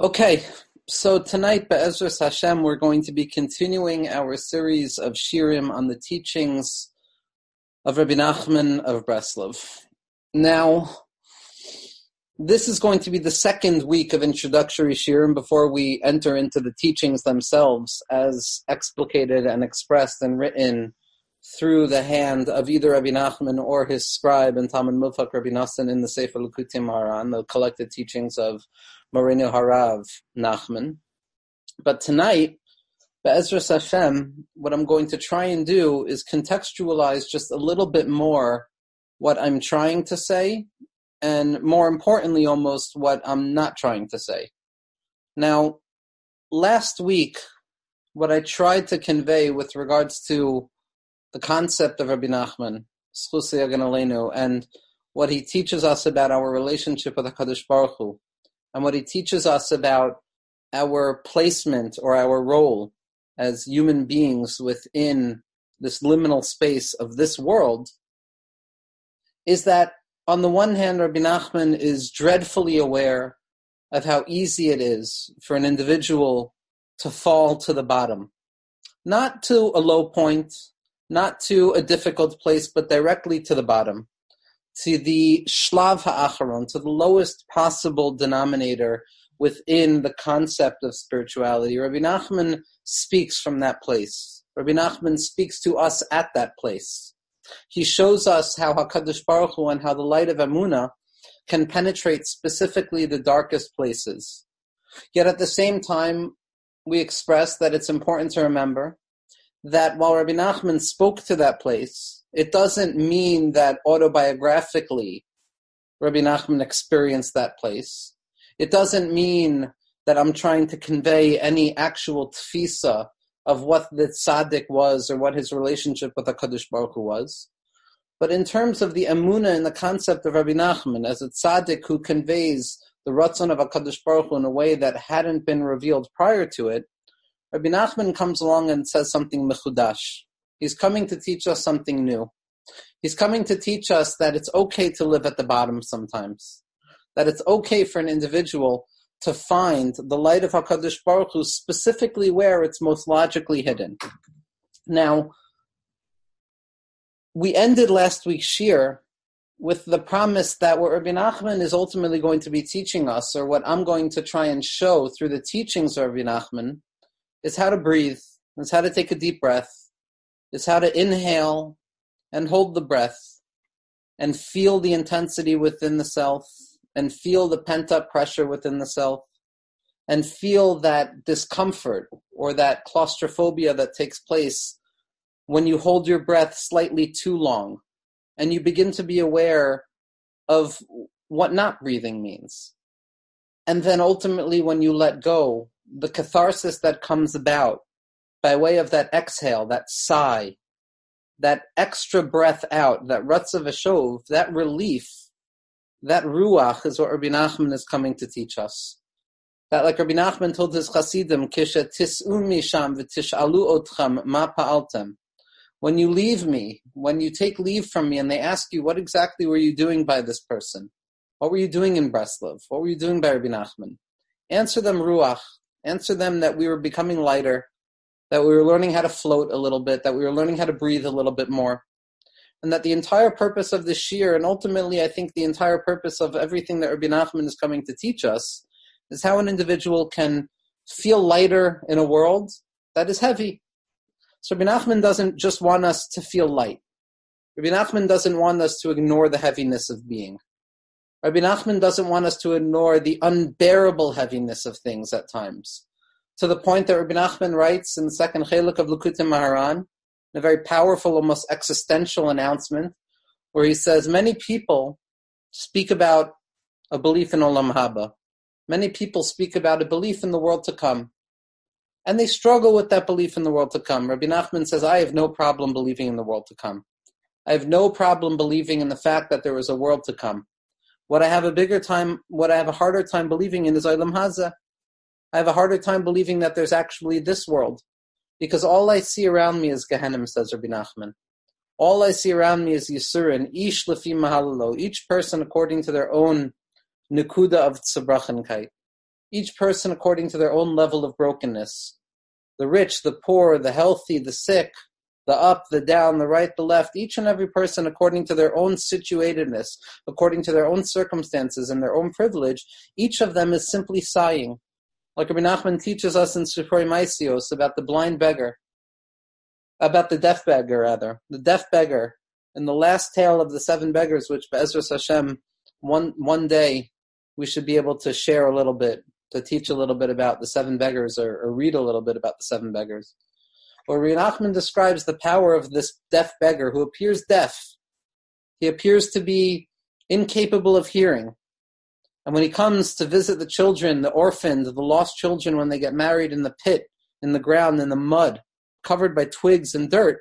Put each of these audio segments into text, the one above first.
Okay, so tonight, Be'ezras Hashem, we're going to be continuing our series of shirim on the teachings of Rabbi Nachman of Breslov. Now, this is going to be the second week of introductory shirim before we enter into the teachings themselves, as explicated and expressed and written through the hand of either Rabbi Nachman or his scribe and Talmid Muvhak Rabbi Nassan in the Sefer Lukutim Haran, the collected teachings of Moreno Harav Nachman. But tonight, Be'ezras Hashem, what I'm going to try and do is contextualize just a little bit more what I'm trying to say, and more importantly, almost what I'm not trying to say. Now, last week, what I tried to convey with regards to the concept of Rabbi Nachman, and what he teaches us about our relationship with HaKadosh Baruch Hu, and what he teaches us about our placement or our role as human beings within this liminal space of this world is that on the one hand, Rabbi Nachman is dreadfully aware of how easy it is for an individual to fall to the bottom. Not to a low point, not to a difficult place, but directly to the bottom to the shlav ha'acharon, to the lowest possible denominator within the concept of spirituality. Rabbi Nachman speaks from that place. Rabbi Nachman speaks to us at that place. He shows us how Hakadosh Baruch Hu and how the light of Amuna can penetrate specifically the darkest places. Yet at the same time, we express that it's important to remember that while Rabbi Nachman spoke to that place, it doesn't mean that autobiographically Rabbi Nachman experienced that place. It doesn't mean that I'm trying to convey any actual tfisa of what the tzaddik was or what his relationship with HaKadosh Baruch Hu was. But in terms of the emuna and the concept of Rabbi Nachman as a tzaddik who conveys the ratzon of HaKadosh Baruch Hu in a way that hadn't been revealed prior to it, Rabbi Nachman comes along and says something mechudash. He's coming to teach us something new. He's coming to teach us that it's okay to live at the bottom sometimes. That it's okay for an individual to find the light of HaKadosh Baruch Hu specifically where it's most logically hidden. Now, we ended last week's shir with the promise that what Rabbi Nachman is ultimately going to be teaching us, or what I'm going to try and show through the teachings of Rabbi Nachman, is how to breathe, is how to take a deep breath, is how to inhale and hold the breath and feel the intensity within the self and feel the pent up pressure within the self and feel that discomfort or that claustrophobia that takes place when you hold your breath slightly too long and you begin to be aware of what not breathing means. And then ultimately, when you let go, the catharsis that comes about by way of that exhale, that sigh, that extra breath out, that Ratzo V'shov, that relief, that ruach is what Rabbi Nachman is coming to teach us. That like Rabbi Nachman told his Chasidim, Kisha tis'u misham v'tish'alu otchem ma pa'altem. When you leave me, when you take leave from me and they ask you, what exactly were you doing by this person? What were you doing in Breslov? What were you doing by Rabbi Nachman? Answer them ruach. Answer them that we were becoming lighter, that we were learning how to float a little bit, that we were learning how to breathe a little bit more. And that the entire purpose of this year, and ultimately I think the entire purpose of everything that Rabbi Nachman is coming to teach us, is how an individual can feel lighter in a world that is heavy. So Rabbi Nachman doesn't just want us to feel light. Rabbi Nachman doesn't want us to ignore the heaviness of being. Rabbi Nachman doesn't want us to ignore the unbearable heaviness of things at times to the point that Rabbi Nachman writes in the second Chelik of Lukutim Maharan, a very powerful, almost existential announcement, where he says many people speak about a belief in Olam Haba. Many people speak about a belief in the world to come. And they struggle with that belief in the world to come. Rabbi Nachman says, I have no problem believing in the world to come. I have no problem believing in the fact that there is a world to come. What I have a bigger time, what I have a harder time believing in is Olam Haza. I have a harder time believing that there's actually this world. Because all I see around me is Gehenim, says Rabbi Nachman. All I see around me is Yisurin, Ish Lefi Mahalalo, each person according to their own Nukuda of Tzabrachenkite. each person according to their own level of brokenness. The rich, the poor, the healthy, the sick, the up, the down, the right, the left, each and every person according to their own situatedness, according to their own circumstances and their own privilege, each of them is simply sighing. Like Rabbi Nachman teaches us in Sifrei Maisios about the blind beggar, about the deaf beggar, rather, the deaf beggar, in the last tale of the seven beggars, which Be'ezras Hashem, one, one day, we should be able to share a little bit, to teach a little bit about the seven beggars, or, or read a little bit about the seven beggars. Where Rabbi describes the power of this deaf beggar who appears deaf. He appears to be incapable of hearing. And when he comes to visit the children, the orphaned, the lost children, when they get married in the pit, in the ground, in the mud, covered by twigs and dirt,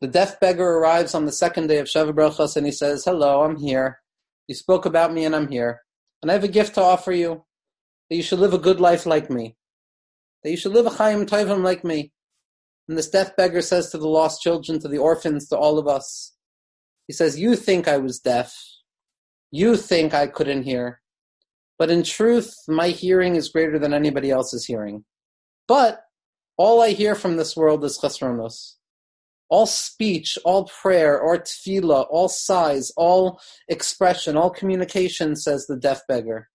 the deaf beggar arrives on the second day of Sheva Brachos and he says, Hello, I'm here. You spoke about me and I'm here. And I have a gift to offer you that you should live a good life like me. That you should live a Chaim Tovim like me. And this deaf beggar says to the lost children, to the orphans, to all of us, he says, You think I was deaf. You think I couldn't hear. But in truth, my hearing is greater than anybody else's hearing. But all I hear from this world is chesronos all speech, all prayer, all tefillah, all sighs, all expression, all communication, says the deaf beggar.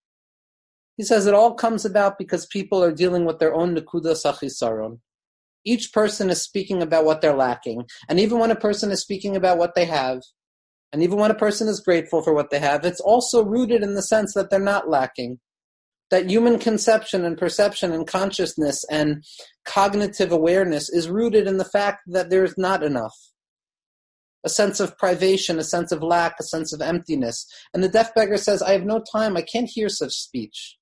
He says it all comes about because people are dealing with their own nekuda sachisaron. Each person is speaking about what they're lacking. And even when a person is speaking about what they have, and even when a person is grateful for what they have, it's also rooted in the sense that they're not lacking that human conception and perception and consciousness and cognitive awareness is rooted in the fact that there's not enough. A sense of privation, a sense of lack, a sense of emptiness. And the deaf beggar says, I have no time, I can't hear such speech.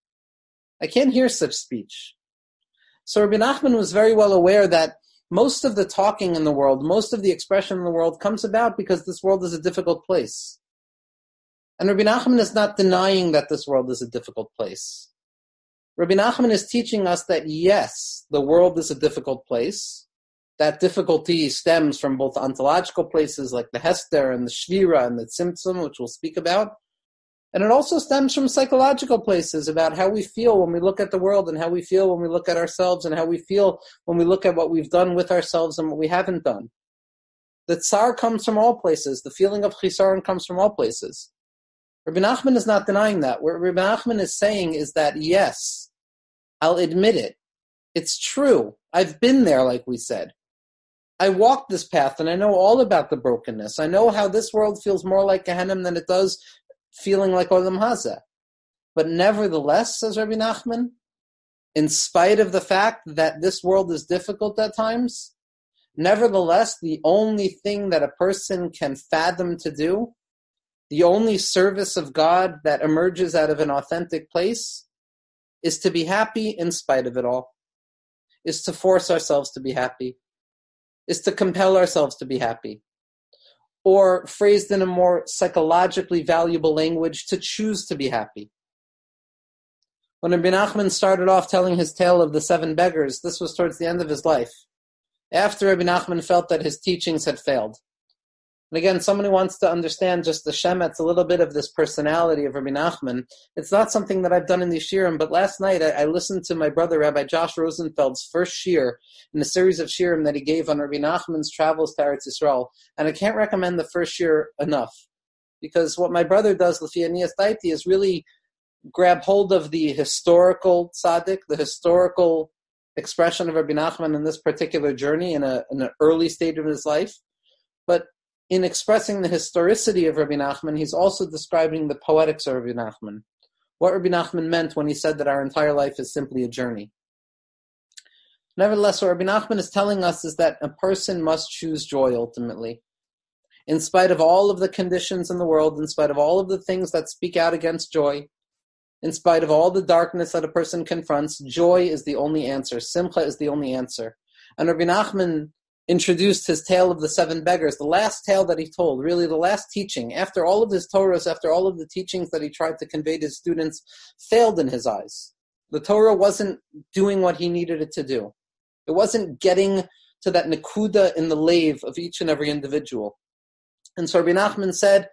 I can't hear such speech. So Rabbi Nachman was very well aware that most of the talking in the world, most of the expression in the world comes about because this world is a difficult place. And Rabbi Nachman is not denying that this world is a difficult place. Rabbi Nachman is teaching us that yes, the world is a difficult place. That difficulty stems from both ontological places like the Hester and the Shvira and the Tzimtzum, which we'll speak about. And it also stems from psychological places about how we feel when we look at the world and how we feel when we look at ourselves and how we feel when we look at what we've done with ourselves and what we haven't done. The tsar comes from all places. The feeling of chisaron comes from all places. Rabbi Nachman is not denying that. What Rabbi Nachman is saying is that yes, I'll admit it. It's true. I've been there, like we said. I walked this path and I know all about the brokenness. I know how this world feels more like Gehenna than it does feeling like Olam Hazeh. But nevertheless, says Rabbi Nachman, in spite of the fact that this world is difficult at times, nevertheless, the only thing that a person can fathom to do the only service of God that emerges out of an authentic place is to be happy in spite of it all, is to force ourselves to be happy, is to compel ourselves to be happy. Or phrased in a more psychologically valuable language, to choose to be happy. When Ibn Nachman started off telling his tale of the seven beggars, this was towards the end of his life. After Ibn Nachman felt that his teachings had failed. And again, someone who wants to understand just the Shemetz, a little bit of this personality of Rabbi Nachman, it's not something that I've done in the Shirim, but last night I, I, listened to my brother, Rabbi Josh Rosenfeld's first Shir in a series of Shirim that he gave on Rabbi Nachman's travels to Eretz Yisrael. And I can't recommend the first Shir enough. Because what my brother does, Lafiyanias Daiti, is really grab hold of the historical tzaddik, the historical expression of Rabbi Nachman in this particular journey in, a, in an early stage of his life, in expressing the historicity of Rabbi Nachman, he's also describing the poetics of Rabbi Nachman. What Rabbi Nachman meant when he said that our entire life is simply a journey. Nevertheless, what Rabbi Nachman is telling us is that a person must choose joy ultimately. In spite of all of the conditions in the world, in spite of all of the things that speak out against joy, in spite of all the darkness that a person confronts, joy is the only answer. Simcha is the only answer. And Rabbi Nachman introduced his tale of the seven beggars, the last tale that he told, really the last teaching. After all of his Torahs, after all of the teachings that he tried to convey to his students, failed in his eyes. The Torah wasn't doing what he needed it to do. It wasn't getting to that nakuda in the lave of each and every individual. And so Rabbi Nachman said,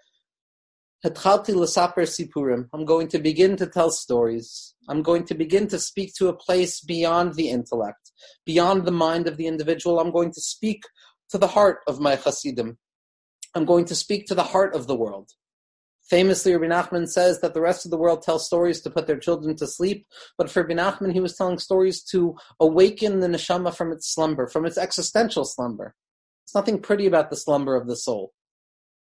I'm going to begin to tell stories. I'm going to begin to speak to a place beyond the intellect, beyond the mind of the individual. I'm going to speak to the heart of my Hasidim. I'm going to speak to the heart of the world. Famously, Rabbi Nachman says that the rest of the world tells stories to put their children to sleep, but for Rabbi Nachman, he was telling stories to awaken the neshama from its slumber, from its existential slumber. There's nothing pretty about the slumber of the soul.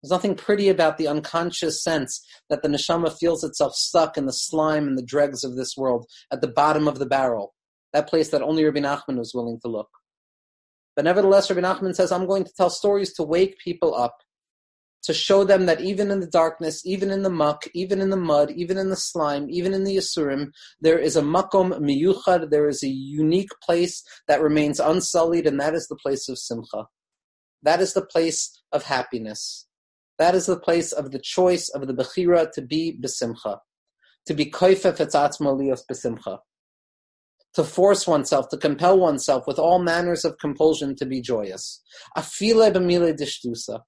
There's nothing pretty about the unconscious sense that the neshama feels itself stuck in the slime and the dregs of this world, at the bottom of the barrel, that place that only Rabbi Nachman was willing to look. But nevertheless, Rabbi Nachman says, I'm going to tell stories to wake people up to show them that even in the darkness, even in the muck, even in the mud, even in the slime, even in the Yisurim, there is a makom miyuchad, there is a unique place that remains unsullied, and that is the place of simcha. That is the place of happiness. That is the place of the choice of the bechira to be besimcha, to be koifef etzatzma lios besimcha, to force oneself, to compel oneself with all manners of compulsion to be joyous. Afile b'mile dishtusa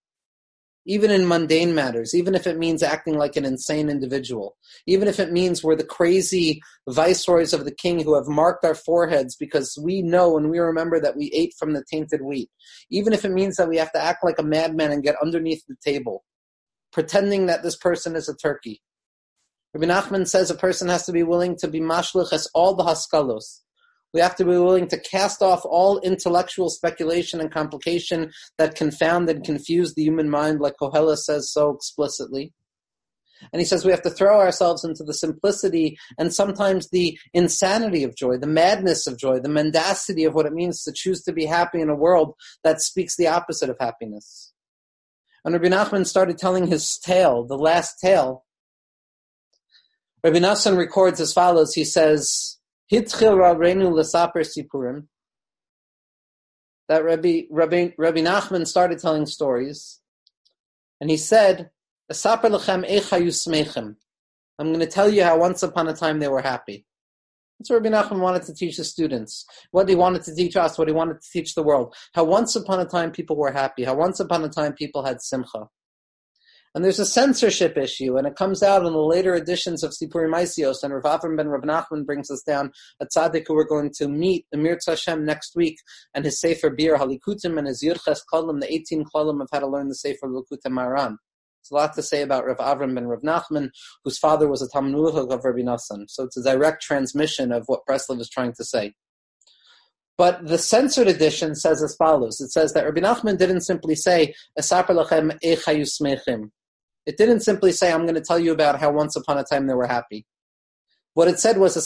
even in mundane matters, even if it means acting like an insane individual, even if it means we're the crazy viceroys of the king who have marked our foreheads because we know and we remember that we ate from the tainted wheat, even if it means that we have to act like a madman and get underneath the table, pretending that this person is a turkey. Rabbi Nachman says a person has to be willing to be mashlich as all the haskalos, we have to be willing to cast off all intellectual speculation and complication that confound and confuse the human mind, like Koheles says so explicitly. And he says we have to throw ourselves into the simplicity and sometimes the insanity of joy, the madness of joy, the mendacity of what it means to choose to be happy in a world that speaks the opposite of happiness. And Rabbi Nachman started telling his tale, the last tale. Rabbi Nassan records as follows. He says, Hitchil Rabbeinu Lesaper Sipurim. That Rabbi, Rabbi, Rabbi Nachman started telling stories, and he said, "Esaper lechem smechem." I'm going to tell you how once upon a time they were happy. That's what Rabbi Nachman wanted to teach the students. What he wanted to teach us, what he wanted to teach the world. How once upon a time people were happy. How once upon a time people had simcha. And there's a censorship issue, and it comes out in the later editions of Sipuri Maisios, and Rav Avram ben Rav Nachman brings us down a tzaddik who we're going to meet, Amir Hashem, next week, and his Sefer Biur HaLikutim and his Yurches Kolim, the 18 Kolim of how to learn the Sefer Lukutim Maran. It's a lot to say about Rav Avram ben Rav Nachman, whose father was a Talmid of Rabbi Nassan. So it's a direct transmission of what Breslov is trying to say. But the censored edition says as follows. It says that Rabbi Nachman didn't simply say, lachem. It didn't simply say, I'm going to tell you about how once upon a time they were happy. What it said was, it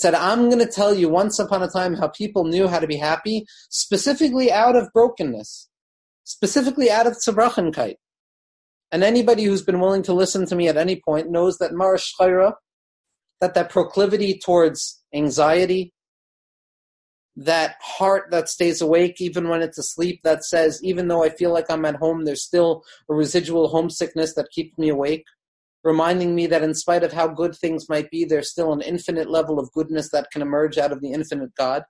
said, I'm going to tell you once upon a time how people knew how to be happy, specifically out of brokenness, specifically out of tzabrachenkite. And anybody who's been willing to listen to me at any point knows that Marash that that proclivity towards anxiety, that heart that stays awake even when it's asleep, that says, even though I feel like I'm at home, there's still a residual homesickness that keeps me awake, reminding me that in spite of how good things might be, there's still an infinite level of goodness that can emerge out of the infinite God.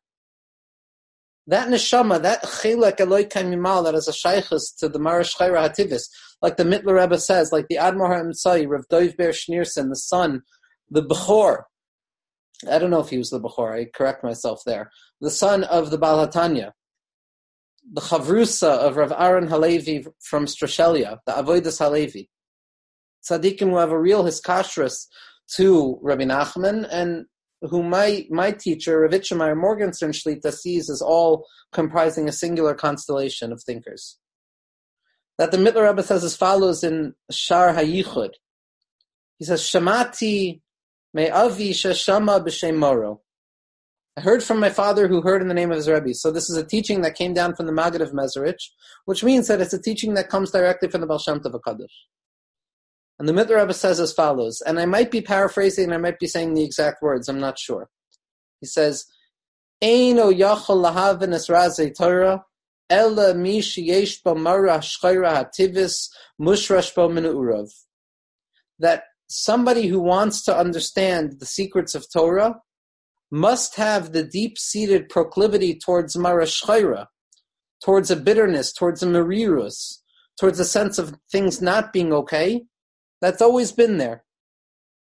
That neshama, that chilek eloi kaimimal, that is a shaykhus to the Marash Chayra Hativis, like the Mittler Rebbe says, like the Admor HaEmtzai, Rav Dov Ber Schneerson, the son, the Bechor, I don't know if he was the Bechor, I correct myself there. The son of the Baal HaTanya, the Chavrusa of Rav Aaron Halevi from Strashelia, the Avodas Halevi. Tzaddikim who have a real hiskashrus to Rabbi Nachman and who my, my teacher, Rav Itche Meir Morgenstern Shlita, sees as all comprising a singular constellation of thinkers. That the Mittler Rebbe says as follows in Shar HaYichud. He says, Shamati I heard from my father who heard in the name of his Rebbe. So this is a teaching that came down from the Maggid of Mezerich, which means that it's a teaching that comes directly from the Baal Shem Tov HaKadosh. And the Mittler Rebbe says as follows, and I might be paraphrasing I might be saying the exact words, I'm not sure. He says, Eino yachol lahavin esraze Torah, ela mi sheyesh mara shchayra hativis mushrash bo urav. That somebody who wants to understand the secrets of Torah must have the deep-seated proclivity towards marashchayra, towards a bitterness, towards a merirus, towards a sense of things not being okay, that's always been there.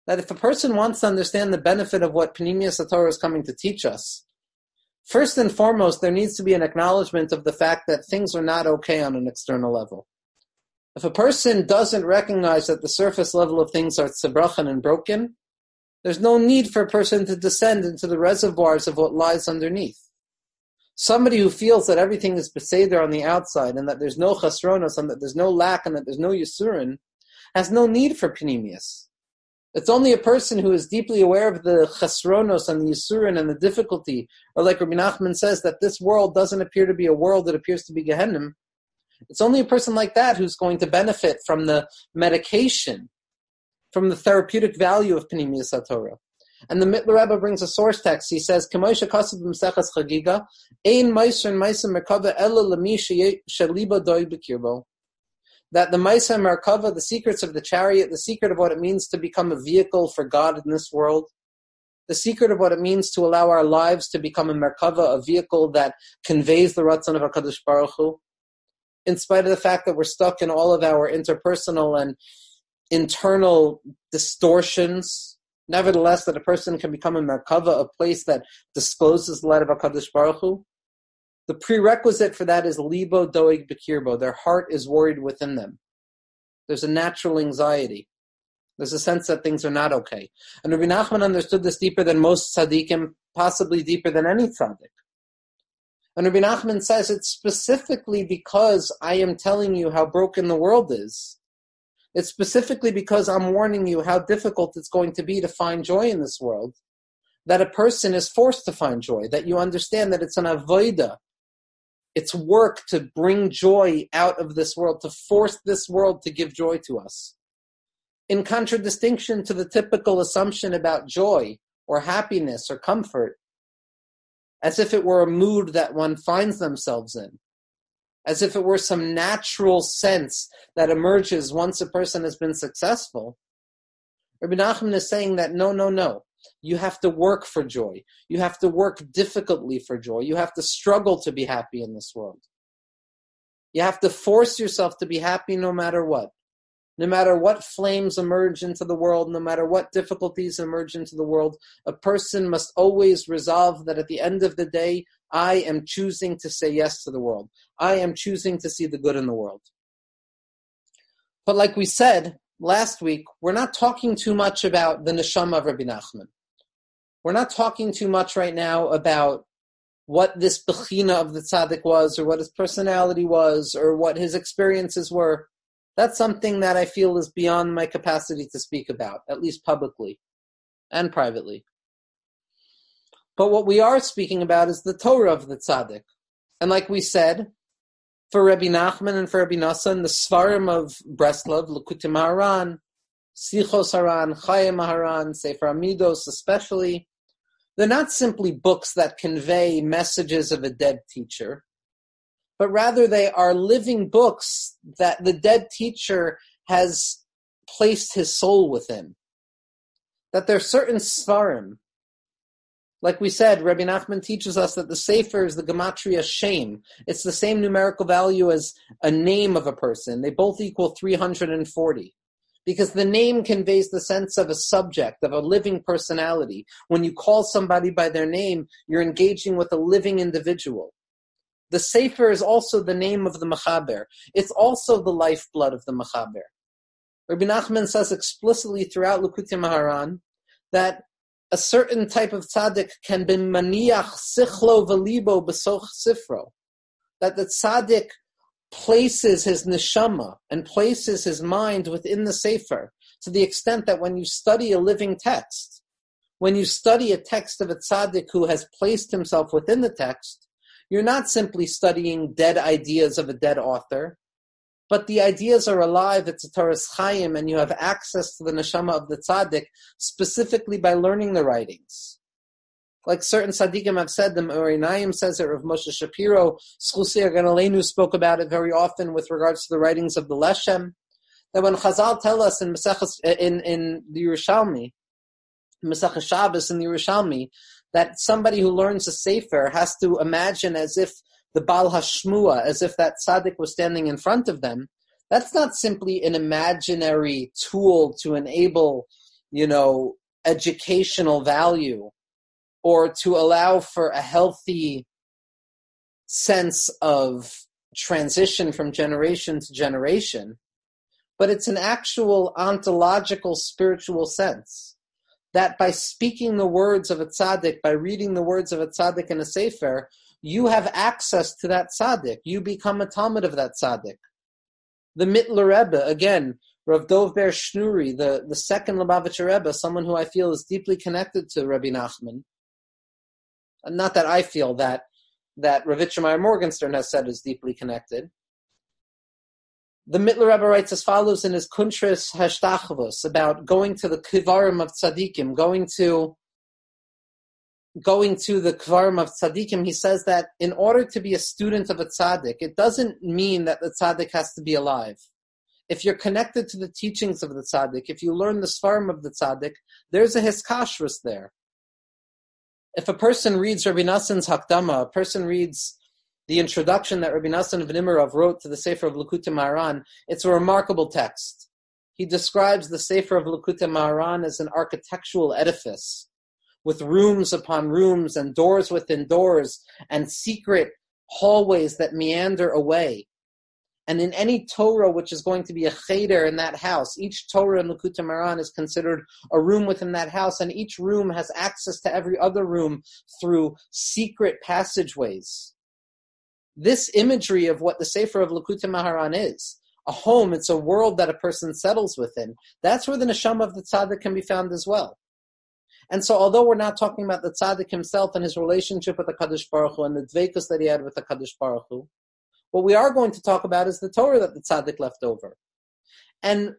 That if a person wants to understand the benefit of what Pnimius Torah is coming to teach us, first and foremost, there needs to be an acknowledgement of the fact that things are not okay on an external level. If a person doesn't recognize that the surface level of things are tzebrachan and broken, there's no need for a person to descend into the reservoirs of what lies underneath. Somebody who feels that everything is beseder on the outside and that there's no chasronos and that there's no lack and that there's no yisurin has no need for pnimius. It's only a person who is deeply aware of the chasronos and the yisurin and the difficulty, or like Rabbi Nachman says, that this world doesn't appear to be a world, it appears to be Gehenna. It's only a person like that who's going to benefit from the medication from the therapeutic value of Pnimius Torah. And the Mittler Rebbe brings a source text. He says, "K'moisha kasav b'mseches chagiga, ein and merkava ela lemi b'kirbo." That the ma'aseh merkava, the secrets of the chariot, the secret of what it means to become a vehicle for God in this world, the secret of what it means to allow our lives to become a merkava, a vehicle that conveys the ratzon of Hakadosh Baruch Hu, in spite of the fact that we're stuck in all of our interpersonal and internal distortions. Nevertheless, that a person can become a merkava, a place that discloses the light of Hakadosh Baruch Hu. The prerequisite for that is libo doig bekirbo. Their heart is worried within them. There's a natural anxiety. There's a sense that things are not okay. And Rabbi Nachman understood this deeper than most tzaddikim, possibly deeper than any tzaddik. And Rabbi Nachman says it's specifically because I am telling you how broken the world is it's specifically because I'm warning you how difficult it's going to be to find joy in this world that a person is forced to find joy, that you understand that it's an avoida. It's work to bring joy out of this world, to force this world to give joy to us. In contradistinction to the typical assumption about joy or happiness or comfort, as if it were a mood that one finds themselves in as if it were some natural sense that emerges once a person has been successful. Rabbi Nachman is saying that no, no, no. You have to work for joy. You have to work difficultly for joy. You have to struggle to be happy in this world. You have to force yourself to be happy no matter what. No matter what flames emerge into the world, no matter what difficulties emerge into the world, a person must always resolve that at the end of the day, I am choosing to say yes to the world. I am choosing to see the good in the world. But like we said last week, we're not talking too much about the neshama of Rabbi Nachman. We're not talking too much right now about what this bechina of the tzaddik was, or what his personality was, or what his experiences were. That's something that I feel is beyond my capacity to speak about, at least publicly and privately. But what we are speaking about is the Torah of the tzaddik. And like we said, for Rabbi Nachman and for Rabbi Nassan, the Sfarim of Breslov, Likutei Moharan, Sichos Haran, Chayei Moharan, Sefer HaMiddos especially, they're not simply books that convey messages of a dead teacher, but rather they are living books that the dead teacher has placed his soul within. That there are certain Sfarim, like we said, Rabbi Nachman teaches us that the Sefer is the Gematria Shem. It's the same numerical value as a name of a person. They both equal 340. Because the name conveys the sense of a subject, of a living personality. When you call somebody by their name, you're engaging with a living individual. The Sefer is also the name of the Mechaber. It's also the lifeblood of the Mechaber. Rabbi Nachman says explicitly throughout Likutei Moharan that a certain type of tzaddik can be maniach sichlo velibo besoch sifro. That the tzaddik places his neshama and places his mind within the sefer to the extent that when you study a living text, when you study a text of a tzaddik who has placed himself within the text, you're not simply studying dead ideas of a dead author, but the ideas are alive. It's a Toras Chaim, and you have access to the neshama of the tzaddik specifically by learning the writings. Like certain tzaddikim have said, the Naim says it, Rav Moshe Shapiro, Schusi Ganalenu spoke about it very often with regards to the writings of the Leshem, that when Chazal tell us in in, in the Yerushalmi, Masech Shabbos in the Yerushalmi, that somebody who learns a Sefer has to imagine as if the Baal Hashmua, as if that tzaddik was standing in front of them, That's not simply an imaginary tool to enable, you know, educational value or to allow for a healthy sense of transition from generation to generation, but it's an actual ontological spiritual sense that by speaking the words of a tzaddik, by reading the words of a tzaddik in a sefer, you have access to that tzaddik. You become a talmid of that tzaddik. The Mittler Rebbe, again, Rav Dov Ber Schneuri, the, the second Lubavitcher Rebbe, someone who I feel is deeply connected to Rabbi Nachman. Not that I feel that that Rav Meyer Morgenstern has said is deeply connected. The Mittler Rebbe writes as follows in his Kuntris Hashtachavos about going to the Kivarim of Tzadikim, going to going to the Kvarim of Tzadikim, he says that in order to be a student of a Tzadik, it doesn't mean that the Tzadik has to be alive. If you're connected to the teachings of the Tzadik, if you learn the Sfarim of the Tzadik, there's a Hiskashrus there. If a person reads Rabbi Nassan's Hakdama, a person reads the introduction that Rabbi Nassan of Nemirov wrote to the Sefer of Likutei Moharan, it's a remarkable text. He describes the Sefer of Likutei Moharan as an architectural edifice with rooms upon rooms and doors within doors and secret hallways that meander away. And in any Torah which is going to be a cheder in that house, each Torah in Likutei Moharan is considered a room within that house, and each room has access to every other room through secret passageways. This imagery of what the Sefer of Likutei Moharan is, a home, it's a world that a person settles within. That's where the neshama of the tzaddik can be found as well. And so, although we're not talking about the tzaddik himself and his relationship with the Kadosh Baruch Hu and the dvekus that he had with the Kadosh Baruch Hu, what we are going to talk about is the Torah that the tzaddik left over. And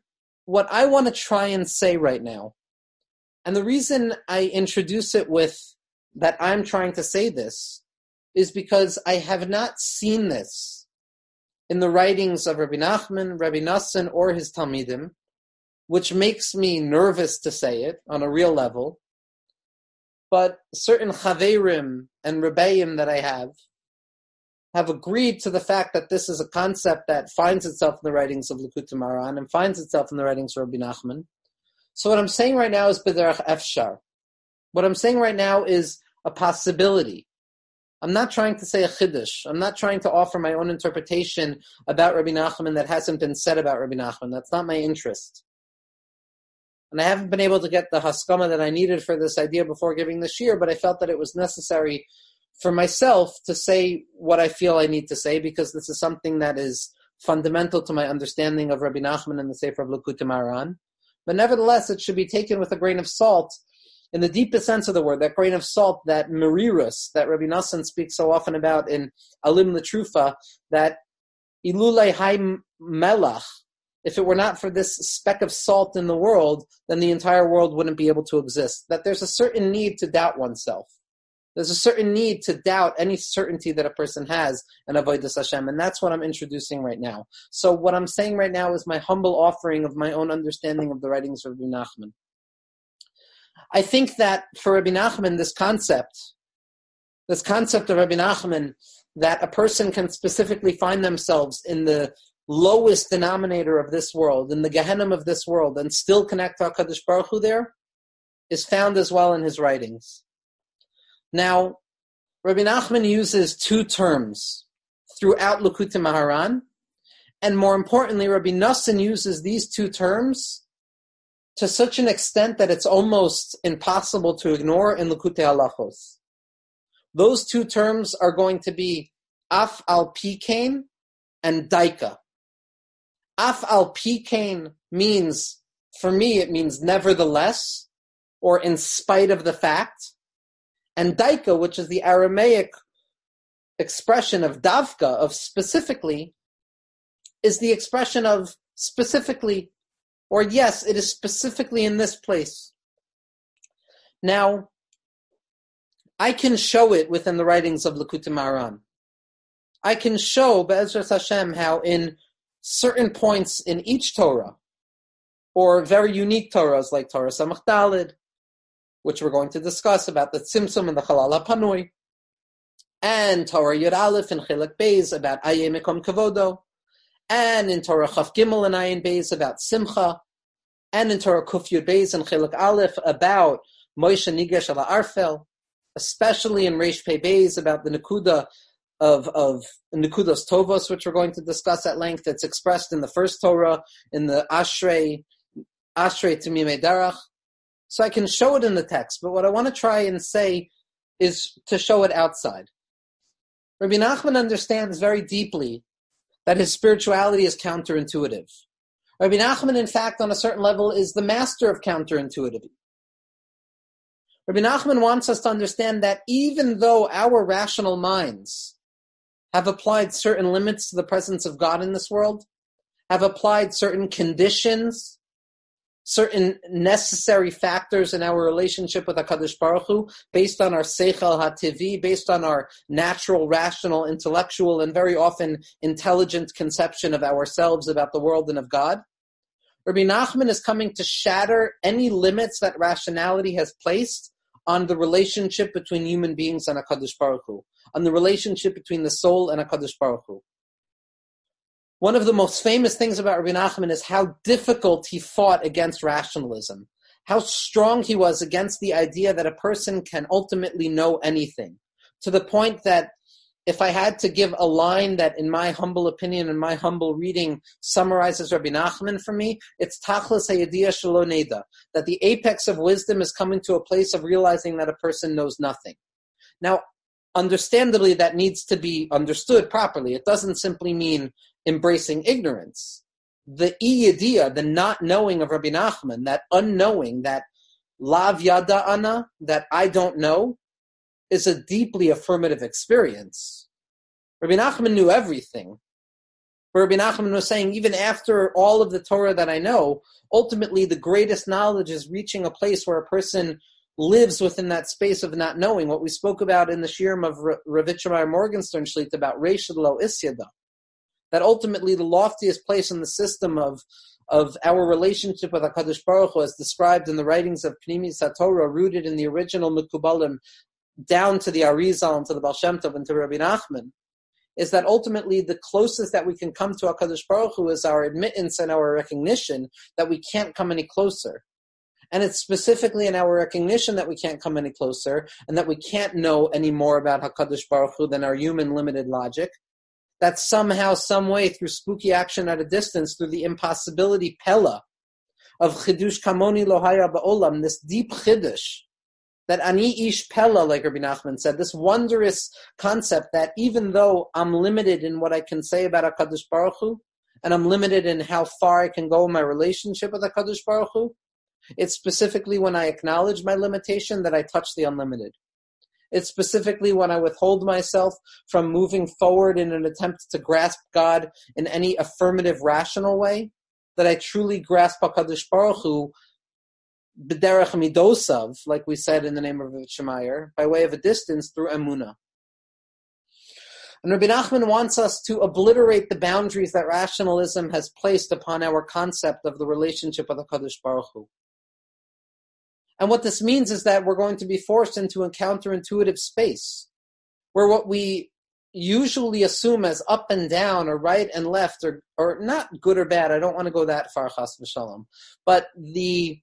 what I want to try and say right now, and the reason I introduce it with that I'm trying to say this, is because I have not seen this in the writings of Rabbi Nachman, Rabbi Nassan, or his Talmidim, which makes me nervous to say it on a real level but certain chaverim and rebbeim that I have have agreed to the fact that this is a concept that finds itself in the writings of Likutei Moharan and finds itself in the writings of Rabbi Nachman. So what I'm saying right now is b'derech efshar. What I'm saying right now is a possibility. I'm not trying to say a chiddush. I'm not trying to offer my own interpretation about Rabbi Nachman that hasn't been said about Rabbi Nachman. That's not my interest and I haven't been able to get the haskama that I needed for this idea before giving the shir, but I felt that it was necessary for myself to say what I feel I need to say because this is something that is fundamental to my understanding of Rabbi Nachman and the Sefer of Likutei Moharan. But nevertheless, it should be taken with a grain of salt in the deepest sense of the word, that grain of salt, that merirus that Rabbi Nassan speaks so often about in Alim Latrufa, that ilulei hai melach, if it were not for this speck of salt in the world, then the entire world wouldn't be able to exist. That there's a certain need to doubt oneself. There's a certain need to doubt any certainty that a person has in Avodah Hashem, and that's what I'm introducing right now. So what I'm saying right now is my humble offering of my own understanding of the writings of Rabbi Nachman. I think that for Rabbi Nachman, this concept, this concept of Rabbi Nachman, that a person can specifically find themselves in the lowest denominator of this world, in the Gehenim of this world, and still connect to HaKadosh Baruch Hu there, is found as well in his writings. Now, Rabbi Nachman uses two terms throughout Likutei Maharan, and more importantly, Rabbi Nassan uses these two terms to such an extent that it's almost impossible to ignore in Likutei Halachos. Those two terms are going to be Af al Pikain and Daika. Af al pikain means, for me, it means nevertheless, or in spite of the fact. And daika, which is the Aramaic expression of davka, of specifically, is the expression of specifically, or yes, it is specifically in this place. Now, I can show it within the writings of Likutei Moharan. I can show Be'ezras Hashem how in certain points in each Torah, or very unique Torahs like Torah Samach Dalid, which we're going to discuss about the Tzimtzum and the Chalal HaPanui, and Torah Yud Aleph and Chilek Beis about Aye Mekom Kavodo, and in Torah Chaf Gimel and Ayin Beis about Simcha, and in Torah Kuf Yud Beis and Chiluk Aleph about Moshe Nigesh ala Arfel, especially in Reish Pei Beis about the Nakuda of of Nikudas Tovos, which we're going to discuss at length. It's expressed in the first Torah in the Ashrei Ashrei Tamimei Darach. So I can show it in the text, but what I want to try and say is to show it outside. Rabbi Nachman understands very deeply that his spirituality is counterintuitive. Rabbi Nachman, in fact, on a certain level, is the master of counterintuitivity. Rabbi Nachman wants us to understand that even though our rational minds have applied certain limits to the presence of God in this world, have applied certain conditions, certain necessary factors in our relationship with HaKadosh Baruch Hu, based on our Seichel HaTivi, based on our natural, rational, intellectual, and very often intelligent conception of ourselves, about the world, and of God. Rabbi Nachman is coming to shatter any limits that rationality has placed on the relationship between human beings and HaKadosh Baruch Hu, on the relationship between the soul and HaKadosh Baruch Hu. One of the most famous things about Rabbi Nachman is how difficult he fought against rationalism, how strong he was against the idea that a person can ultimately know anything, to the point that if I had to give a line that, in my humble opinion and my humble reading, summarizes Rabbi Nachman for me, it's Tachlis Hayadiyah Shaloneda, that the apex of wisdom is coming to a place of realizing that a person knows nothing. Now, understandably, that needs to be understood properly. It doesn't simply mean embracing ignorance. The iyadiyah, the not knowing of Rabbi Nachman, that unknowing, that lav yada ana, that I don't know, is a deeply affirmative experience. Rabbi Nachman knew everything. But Rabbi Nachman was saying, even after all of the Torah that I know, ultimately the greatest knowledge is reaching a place where a person lives within that space of not knowing. What we spoke about in the Shirim of Rav Itche Meir Morgenstern Shlit about Reisha D'Lo Isyada. That ultimately the loftiest place in the system of of our relationship with HaKadosh Baruch Hu, as described in the writings of Pnimi Satorah, rooted in the original Mekubalim, down to the Arizal and to the Baal Shem Tov and to Rabbi Nachman, is that ultimately the closest that we can come to HaKadosh Baruch Hu is our admittance and our recognition that we can't come any closer. And it's specifically in our recognition that we can't come any closer and that we can't know any more about HaKadosh Baruch Hu than our human limited logic. That somehow, some way, through spooky action at a distance, through the impossibility pella of chidush kamoni lohaya ba'olam, this deep chidush, that ani ish pella, like Rabbi Nachman said, this wondrous concept that even though I'm limited in what I can say about HaKadosh Baruch Hu, and I'm limited in how far I can go in my relationship with HaKadosh Baruch Hu, it's specifically when I acknowledge my limitation that I touch the unlimited. It's specifically when I withhold myself from moving forward in an attempt to grasp God in any affirmative, rational way that I truly grasp HaKadosh Baruch Hu b'derech midosav, like we said in the name of Shemayer, by way of a distance through emuna. And Rabbi Nachman wants us to obliterate the boundaries that rationalism has placed upon our concept of the relationship with HaKadosh Baruch Hu. And what this means is that we're going to be forced into a counterintuitive space, where what we usually assume as up and down or right and left or, or not good or bad, I don't want to go that far, chas v'shalom, but the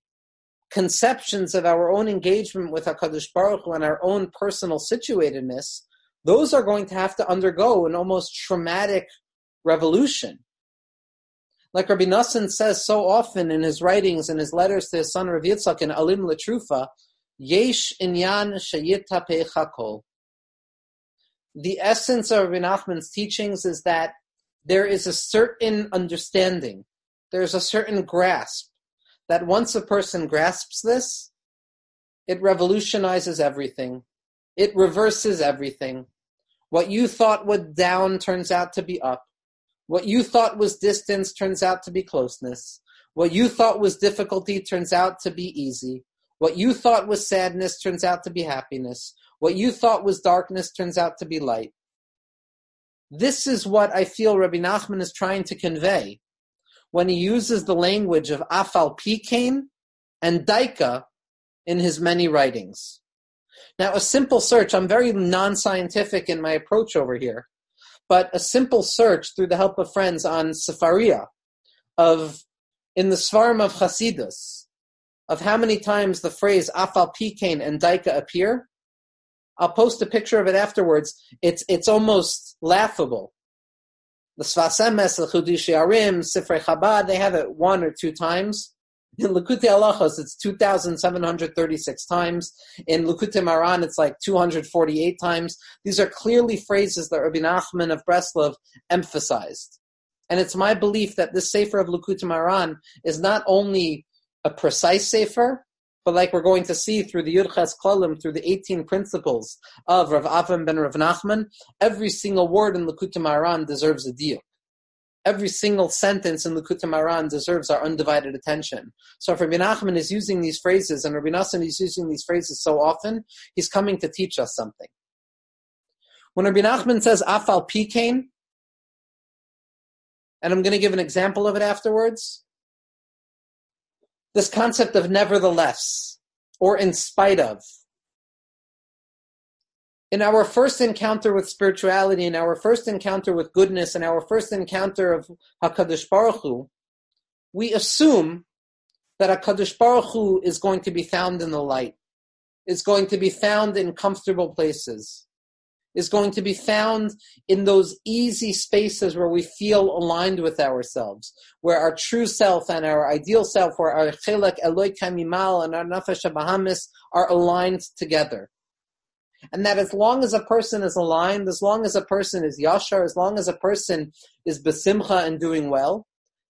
conceptions of our own engagement with HaKadosh Baruch Hu and our own personal situatedness, those are going to have to undergo an almost traumatic revolution. Like Rabbi Nassan says so often in his writings and his letters to his son Rav Yitzchak in Alim Latrufa, Yesh inyan shayita chakol. The essence of Rabbi Nachman's teachings is that there is a certain understanding, there's a certain grasp that once a person grasps this, it revolutionizes everything. It reverses everything. What you thought was down turns out to be up. What you thought was distance turns out to be closeness. What you thought was difficulty turns out to be easy. What you thought was sadness turns out to be happiness. What you thought was darkness turns out to be light. This is what I feel Rabbi Nachman is trying to convey when he uses the language of afal pikain and daika in his many writings. Now, a simple search, I'm very non scientific in my approach over here, but a simple search through the help of friends on Sefaria, of in the Sfarim of Chasidus of how many times the phrase Afal Pikain and Daika appear. I'll post a picture of it afterwards. It's it's almost laughable. The Sfas Emes, the Chiddushei HaRim, Sifrei Chabad, they have it one or two times. In Likutei Halachos, it's 2,736 times. In Likutei Moharan, it's like 248 times. These are clearly phrases that Rabbi Nachman of Breslov emphasized. And it's my belief that this Sefer of Likutei Moharan is not only a precise Sefer, but like we're going to see through the Yudches Klalim, through the 18 principles of Rav Avram ben Rav Nachman, every single word in Likutei Moharan deserves a deal every single sentence in the Moharan deserves our undivided attention. So if Rabbi Nachman is using these phrases and Rabbi Nassan is using these phrases so often, he's coming to teach us something. When Rabbi Nachman says af al pi kein, and I'm going to give an example of it afterwards, this concept of nevertheless, or in spite of, in our first encounter with spirituality, in our first encounter with goodness, in our first encounter of Hakadosh Baruch Hu, we assume that Hakadosh Baruch Hu is going to be found in the light, is going to be found in comfortable places, is going to be found in those easy spaces where we feel aligned with ourselves, where our true self and our ideal self, where our chelak Eloikai mima'al and our nefesh Bahamis are aligned together and that as long as a person is aligned, as long as a person is yashar, as long as a person is besimcha and doing well,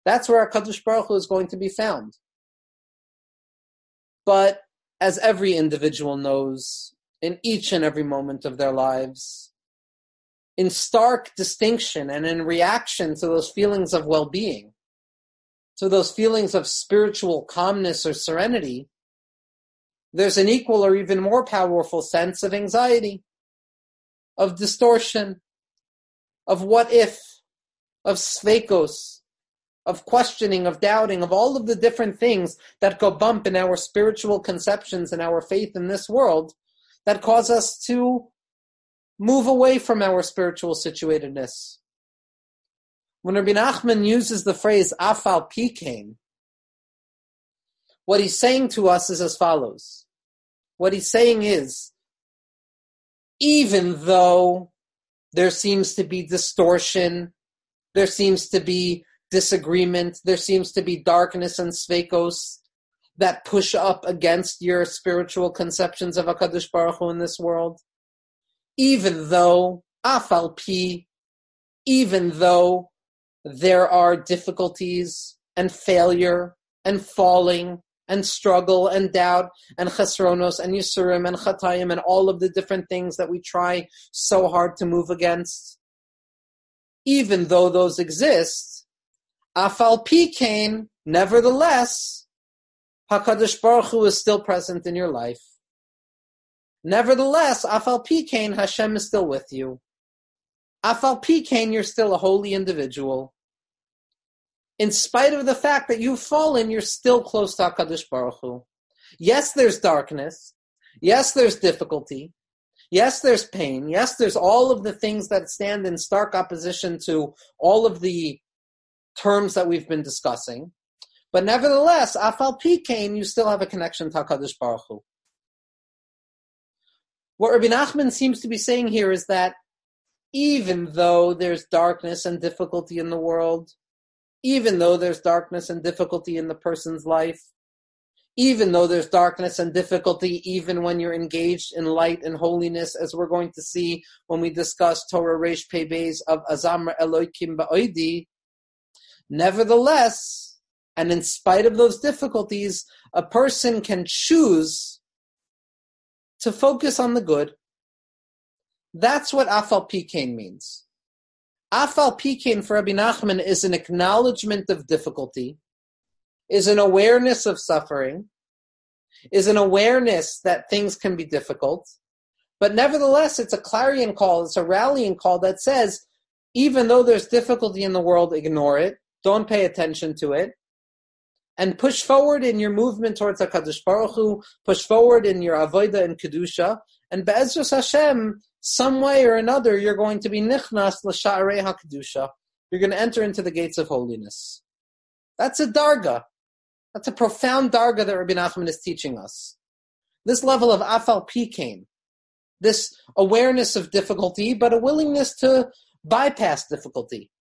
that's where Hakadosh Baruch Hu is going to be found. But as every individual knows, in each and every moment of their lives, in stark distinction and in reaction to those feelings of well-being, to those feelings of spiritual calmness or serenity, there's an equal or even more powerful sense of anxiety, of distortion, of what if, of sveikos, of questioning, of doubting, of all of the different things that go bump in our spiritual conceptions and our faith in this world that cause us to move away from our spiritual situatedness. When Rabbi Nachman uses the phrase af al pi kein, what he's saying to us is as follows. What he's saying is, even though there seems to be distortion, there seems to be disagreement, there seems to be darkness and sveikos that push up against your spiritual conceptions of HaKadosh Baruch Hu in this world, even though, af al pi, even though there are difficulties and failure and falling and struggle and doubt and chesronos and yisurim and chatayim and all of the different things that we try so hard to move against. Even though those exist, af al pi kein, nevertheless, Hakadosh Baruch Hu is still present in your life. Nevertheless, af al pi kein, Hashem is still with you. Af al pi kein, you're still a holy individual in spite of the fact that you've fallen, you're still close to HaKadosh Baruch Hu. Yes, there's darkness. Yes, there's difficulty. Yes, there's pain. Yes, there's all of the things that stand in stark opposition to all of the terms that we've been discussing. But nevertheless, af al pi kein, you still have a connection to HaKadosh Baruch Hu. What Rabbi Nachman seems to be saying here is that even though there's darkness and difficulty in the world, even though there's darkness and difficulty in the person's life, even though there's darkness and difficulty, even when you're engaged in light and holiness, as we're going to see when we discuss Torah Reish Pei Beis of Azamra Eloikim Ba'oidi, nevertheless, and in spite of those difficulties, a person can choose to focus on the good. That's what Af al pi kein means. Af al pi kein for Rabbi Nachman is an acknowledgement of difficulty, is an awareness of suffering, is an awareness that things can be difficult, but nevertheless, it's a clarion call, it's a rallying call that says, even though there's difficulty in the world, ignore it, don't pay attention to it, and push forward in your movement towards HaKadosh Baruch Hu, push forward in your Avodah and Kedusha, and Be'ezras Hashem, some way or another, you're going to be nichnas l'sha'arei hakadusha. You're going to enter into the gates of holiness. That's a darga. That's a profound darga that Rabbi Nachman is teaching us. This level of af al pi kein, this awareness of difficulty, but a willingness to bypass difficulty.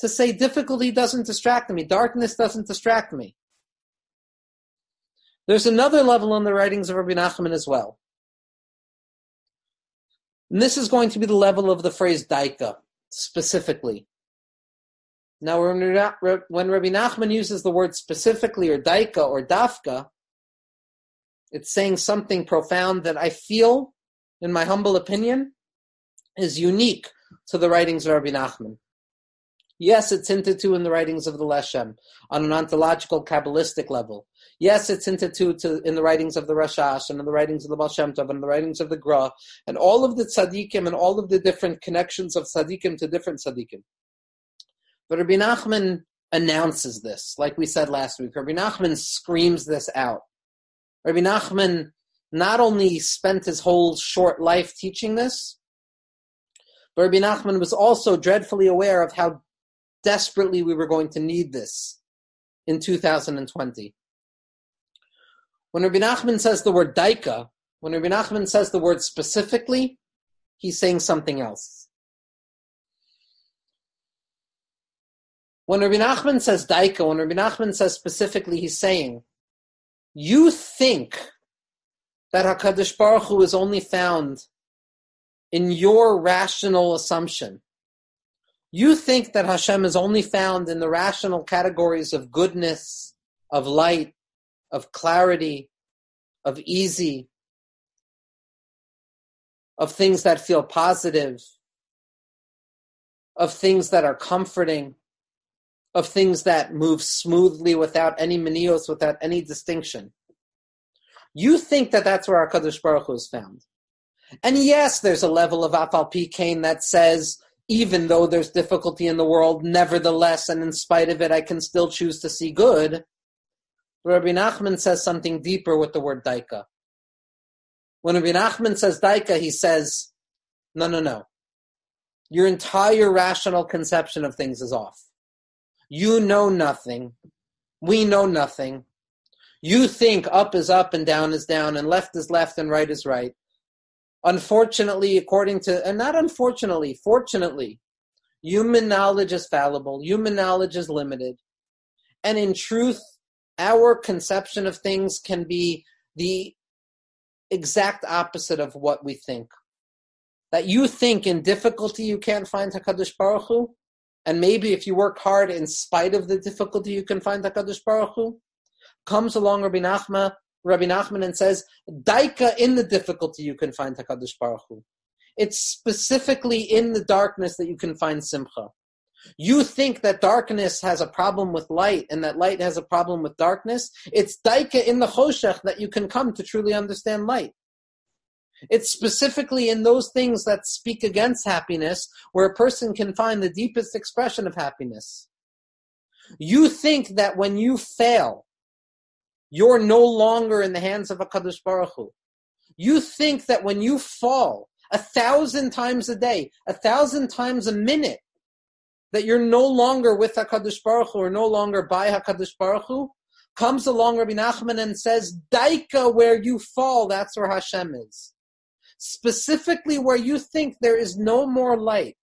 To say difficulty doesn't distract me, darkness doesn't distract me. There's another level in the writings of Rabbi Nachman as well. And this is going to be the level of the phrase dayka, specifically. Now, when Rabbi Nachman uses the word specifically or dayka or dafka, it's saying something profound that I feel, in my humble opinion, is unique to the writings of Rabbi Nachman. Yes, it's hinted to in the writings of the Leshem on an ontological, Kabbalistic level. Yes, it's hinted to, to in the writings of the Rashash and in the writings of the Baal Shem Tov and the writings of the Gra and all of the tzaddikim and all of the different connections of tzaddikim to different tzaddikim. But Rabbi Nachman announces this, like we said last week. Rabbi Nachman screams this out. Rabbi Nachman not only spent his whole short life teaching this, but Rabbi Nachman was also dreadfully aware of how desperately we were going to need this in 2020. When Rabbi Nachman says the word dayka, when Rabbi Nachman says the word specifically, he's saying something else. When Rabbi Nachman says dayka, when Rabbi Nachman says specifically, he's saying, you think that HaKadosh Baruch Hu is only found in your rational assumption. You think that Hashem is only found in the rational categories of goodness, of light, of clarity, of easy, of things that feel positive, of things that are comforting, of things that move smoothly without any manios, without any distinction. You think that that's where our Kadosh Baruch Hu is found. And yes, there's a level of Af al pi kein that says, even though there's difficulty in the world, nevertheless, and in spite of it, I can still choose to see good. Rabbi Nachman says something deeper with the word dayka. When Rabbi Nachman says dayka, he says, no, no, no. Your entire rational conception of things is off. You know nothing. We know nothing. You think up is up and down is down and left is left and right is right. Unfortunately, according to, and not unfortunately, fortunately, human knowledge is fallible, human knowledge is limited. And in truth, our conception of things can be the exact opposite of what we think. That you think in difficulty you can't find HaKadosh Baruch Hu, and maybe if you work hard in spite of the difficulty you can find HaKadosh Baruch Hu, comes along Rabbi Nachman Rabbi Nachman and says, Dayka in the difficulty you can find Hakadosh Baruch Hu. It's specifically in the darkness that you can find Simcha. You think that darkness has a problem with light and that light has a problem with darkness. It's Dayka in the Choshech that you can come to truly understand light. It's specifically in those things that speak against happiness where a person can find the deepest expression of happiness. You think that when you fail, you're no longer in the hands of a Kadosh Baruch Hu. You think that when you fall a thousand times a day, a thousand times a minute, that you're no longer with HaKadosh Baruch Hu or no longer by HaKadosh Baruch Hu, comes along Rabbi Nachman and says, Dayka, where you fall, that's where Hashem is. Specifically where you think there is no more light,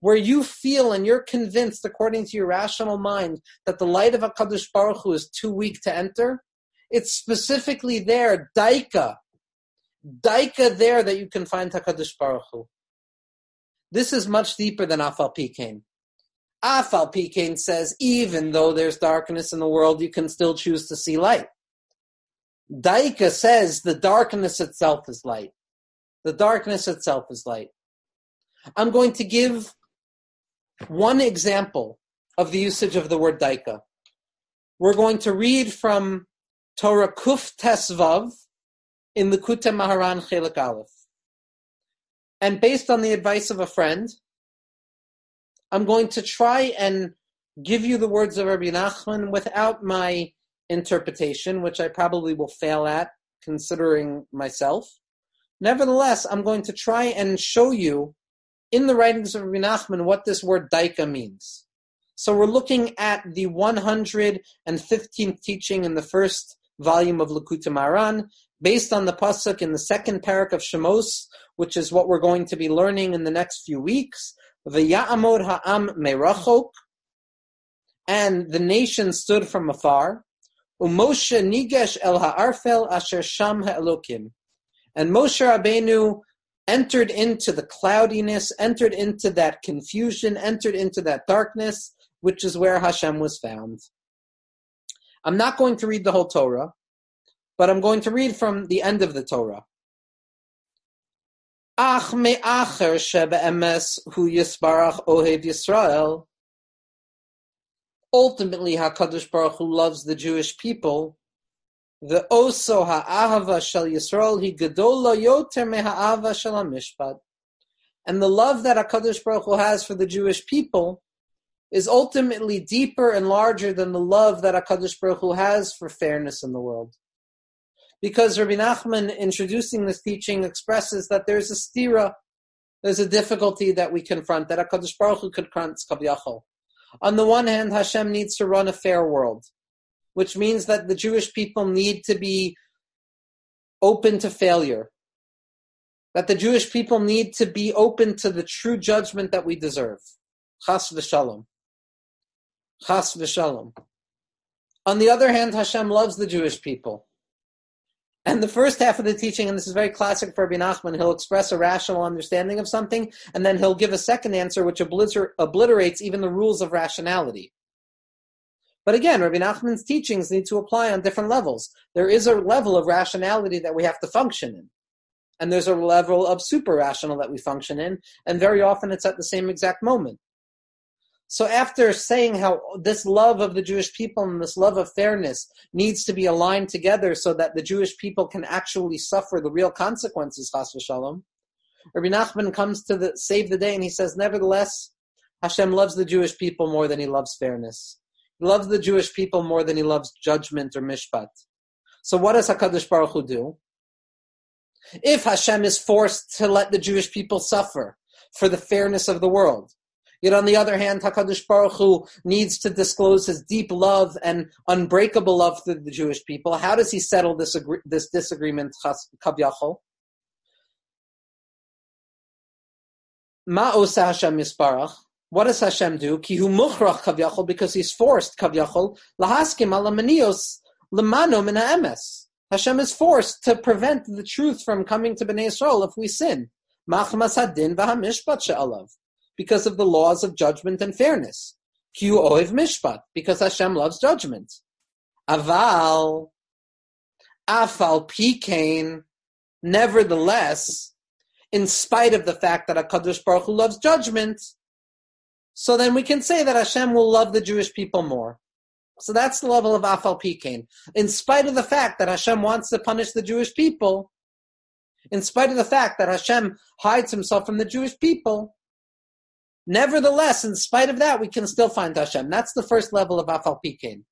where you feel and you're convinced, according to your rational mind, that the light of HaKadosh Baruch Hu is too weak to enter, it's specifically there, dayka, dayka there that you can find Hakadosh Baruch Hu. This is much deeper than Af al pi kein. Af al pi kein says, even though there's darkness in the world, you can still choose to see light. Dayka says the darkness itself is light. The darkness itself is light. I'm going to give one example of the usage of the word dayka. We're going to read from Torah Kuf Tes Vav in the Likutei Maharan Chelik Aleph. And based on the advice of a friend, I'm going to try and give you the words of Rabbi Nachman without my interpretation, which I probably will fail at, considering myself. Nevertheless, I'm going to try and show you in the writings of Rabbi Nachman what this word dayka means. So we're looking at the 115th teaching in the first volume of Likutei Moharan, based on the pasuk in the second parak of Shemos, which is what we're going to be learning in the next few weeks. V'ya'amod ha'am merachok, and the nation stood from afar. Umoshe nigesh el ha'arfel asher sham ha'elokim. And Moshe Rabbeinu entered into the cloudiness, entered into that confusion, entered into that darkness, which is where Hashem was found. I'm not going to read the whole Torah, but I'm going to read from the end of the Torah. Ach me'acher shebe'emes hu yisbarach ohev Yisrael. Ultimately, Hakadosh Baruch Hu loves the Jewish people. The oso ha'ahava shel Yisrael he gedola yoter me'ha'ava shel mishpat. And the love that Hakadosh Baruch Hu has for the Jewish people is ultimately deeper and larger than the love that Hakadosh Baruch Hu has for fairness in the world because Rabbi Nachman, introducing this teaching, expresses that there's a stira, there's a difficulty that we confront, that HaKadosh Baruch Hu confronts Kavyachol. On the one hand, Hashem needs to run a fair world, which means that the Jewish people need to be open to failure, that the Jewish people need to be open to the true judgment that we deserve. Chas v'shalom. Chas v'shalom. On the other hand, Hashem loves the Jewish people. And the first half of the teaching, and this is very classic for Rabbi Nachman, he'll express a rational understanding of something, and then he'll give a second answer which obliter- obliterates even the rules of rationality. But again, Rabbi Nachman's teachings need to apply on different levels. There is a level of rationality that we have to function in. And there's a level of super rational that we function in, and very often it's at the same exact moment. So after saying how this love of the Jewish people and this love of fairness needs to be aligned together so that the Jewish people can actually suffer the real consequences, chas v'shalom, Rabbi Nachman comes to the, save the day and he says, nevertheless, Hashem loves the Jewish people more than he loves fairness. He loves the Jewish people more than he loves judgment or mishpat. So what does HaKadosh Baruch Hu do? If Hashem is forced to let the Jewish people suffer for the fairness of the world, Yet on the other hand, Hakadosh Baruch Hu needs to disclose his deep love and unbreakable love to the Jewish people. How does he settle this agree- this disagreement? Kavyachol. Ma osa Hashem yisparach. What does Hashem do? Ki hu muchrach kavyachol because he's forced kavyachol lahaskim alamanios lemano min emes. Hashem is forced to prevent the truth from coming to Bnei Yisrael if we sin. Machmas hadin v'hamishpat she'alav because of the laws of judgment and fairness. Q oiv mishpat, because Hashem loves judgment. Aval, af al pi kein, nevertheless, in spite of the fact that HaKadosh Baruch Hu loves judgment, so then we can say that Hashem will love the Jewish people more. So that's the level of af al pi kein. In spite of the fact that Hashem wants to punish the Jewish people, in spite of the fact that Hashem hides himself from the Jewish people, Nevertheless, in spite of that, we can still find Hashem. That's the first level of Af al pi kein.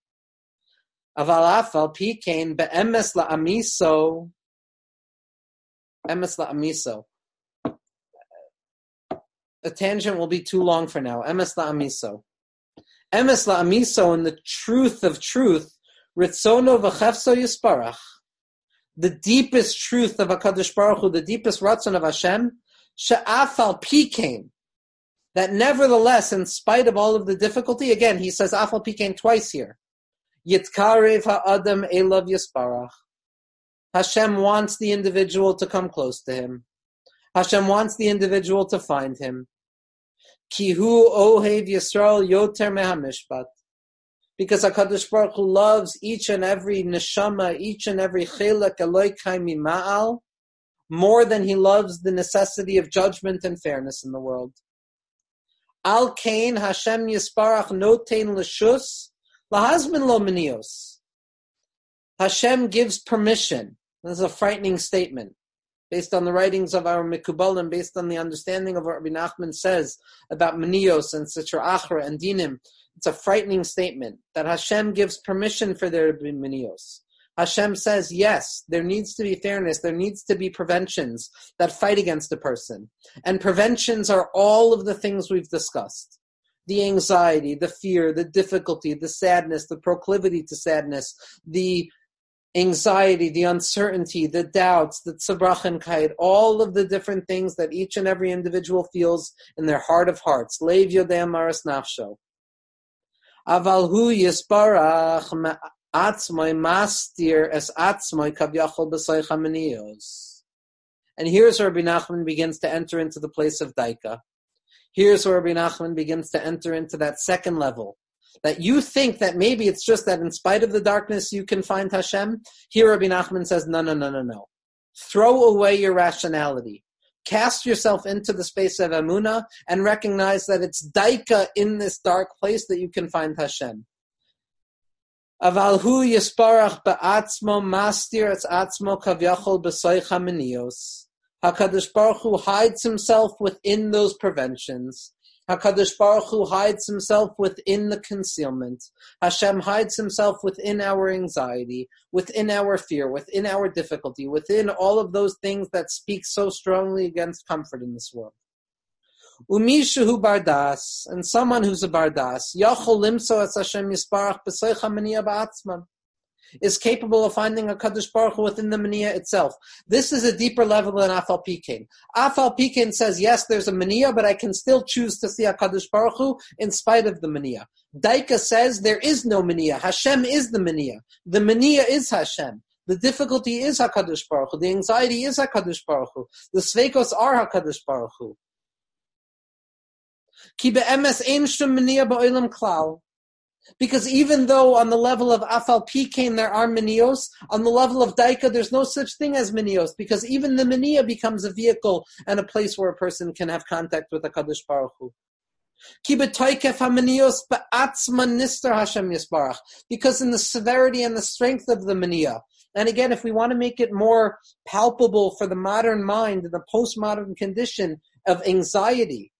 Aval Af al pi kein be'emes la'amiso. Emes la'amiso. A tangent will be too long for now. Emes la'amiso. Emes la'amiso in the truth of truth. Ritzono v'chefso yisparach. The deepest truth of HaKadosh Baruch Hu, the deepest ratzon of Hashem, she'af al pi kein that nevertheless, in spite of all of the difficulty, again, he says Af al pi kein twice here. Yitkarev ha'adam elav yisparach. Hashem wants the individual to come close to him. Hashem wants the individual to find him. Kihu ohev Yisrael yoter mehamishpat. Because HaKadosh Baruch Hu loves each and every neshama, each and every chelak eloikai mima'al, more than he loves the necessity of judgment and fairness in the world. Al Kain Hashem Yisparach Notain Lashus Lahazmin Lo. Hashem gives permission. This is a frightening statement. Based on the writings of our Mikubalim, based on the understanding of what Rabbi Nachman says about Minios and Sitra Achra and Dinim, it's a frightening statement that Hashem gives permission for there to be Minios. Hashem says, yes, there needs to be fairness, there needs to be preventions that fight against a person. And preventions are all of the things we've discussed the anxiety, the fear, the difficulty, the sadness, the proclivity to sadness, the anxiety, the uncertainty, the doubts, the tzabrachenkite, all of the different things that each and every individual feels in their heart of hearts. Lev yodem maras nafsho. Aval hu yisparach atzmai mastir es atzmai kavyachol b'soich And here's where Rabbi Nachman begins to enter into the place of Dayka. Here's where Rabbi Nachman begins to enter into that second level. That you think that maybe it's just that in spite of the darkness you can find Hashem. Here Rabbi Nachman says, no, no, no, no, no. Throw away your rationality. Cast yourself into the space of Amuna and recognize that it's dayka in this dark place that you can find Hashem. Avalhu yisparach ba'atzmo mastir etz atzmo kavyachol b'soich Hakadosh Baruch Hu hides himself within those preventions. Hakadosh Baruch Hu hides himself within the concealment. Hashem hides himself within our anxiety, within our fear, within our difficulty, within all of those things that speak so strongly against comfort in this world. Umishu bardas, and someone who's a bardas, yachol limso as Hashem yisparach b'soicha ba'atzman is capable of finding a Kadosh Baruch Hu within the Mania itself. This is a deeper level than Af al pi kein. Afal Pikain says, yes, there's a Mania, but I can still choose to see a Kadosh Baruch Hu in spite of the Mania. Dayka says there is no Mania. Hashem is the Mania. The Mania is Hashem. The difficulty is HaKadosh Baruch Hu. The anxiety is HaKadosh Baruch Hu. The sveikos are HaKadosh Baruch Hu. Because even though on the level of Af al pi kein there are minios, on the level of Dayka there's no such thing as minios, because even the minia becomes a vehicle and a place where a person can have contact with the Kadosh Baruch Hu. Because in the severity and the strength of the mania, and again, if we want to make it more palpable for the modern mind, in the postmodern condition of anxiety,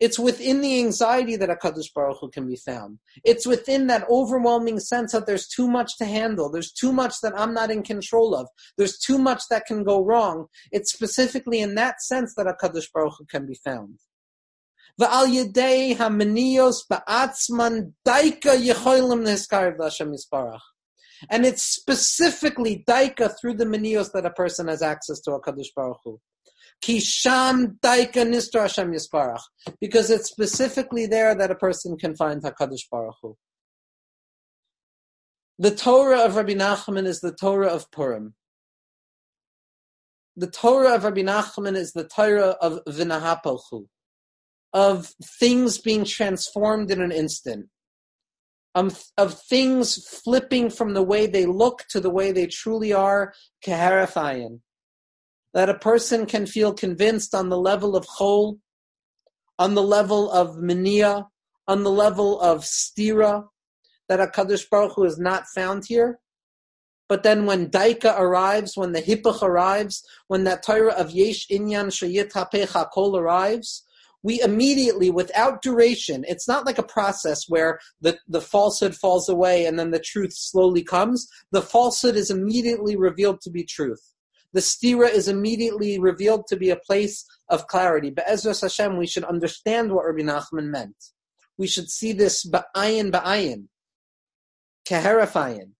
it's within the anxiety that HaKadosh Baruch Hu can be found. It's within that overwhelming sense that there's too much to handle. There's too much that I'm not in control of. There's too much that can go wrong. It's specifically in that sense that HaKadosh Baruch Hu can be found. And it's specifically dayka through the meniyos that a person has access to HaKadosh Baruch Hu. Kisham Dayka Nistra Hashem Yisparach. Because it's specifically there that a person can find HaKadosh Baruch Hu. The Torah of Rabbi Nachman is the Torah of Purim. The Torah of Rabbi Nachman is the Torah of Vinahapalchu, of things being transformed in an instant, of, of things flipping from the way they look to the way they truly are, Keharafayan that a person can feel convinced on the level of chol, on the level of mania, on the level of stira, that a Kadosh Baruch Hu is not found here. But then when Dayka arrives, when the Hippach arrives, when that Torah of Yesh Inyan Shayit HaPecha Kol arrives, we immediately, without duration, it's not like a process where the, the falsehood falls away and then the truth slowly comes. The falsehood is immediately revealed to be truth the stira is immediately revealed to be a place of clarity. But Ezra Hashem, we should understand what Rabbi Nachman meant. We should see this ba'ayin ba'ayin, keherafayin.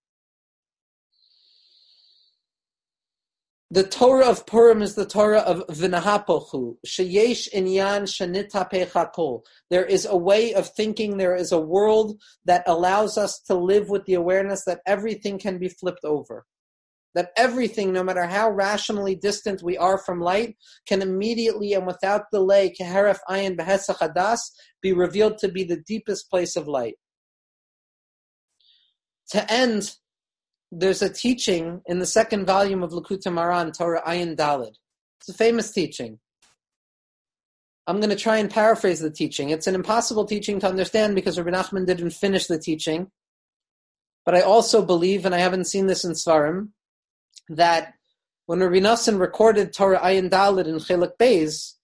The Torah of Purim is the Torah of Vinahapochu. Sheyesh inyan shanitapechakol. There is a way of thinking, there is a world that allows us to live with the awareness that everything can be flipped over that everything, no matter how rationally distant we are from light, can immediately and without delay, keheref ayin behesachadas, be revealed to be the deepest place of light. To end, there's a teaching in the second volume of Likutei Moharan, Torah Ayin Dalid. It's a famous teaching. I'm going to try and paraphrase the teaching. It's an impossible teaching to understand because Rabbi Nachman didn't finish the teaching. But I also believe, and I haven't seen this in Sfarim, that when Rabbi Nassan recorded Torah Ayin Dalit in Chelik Beis,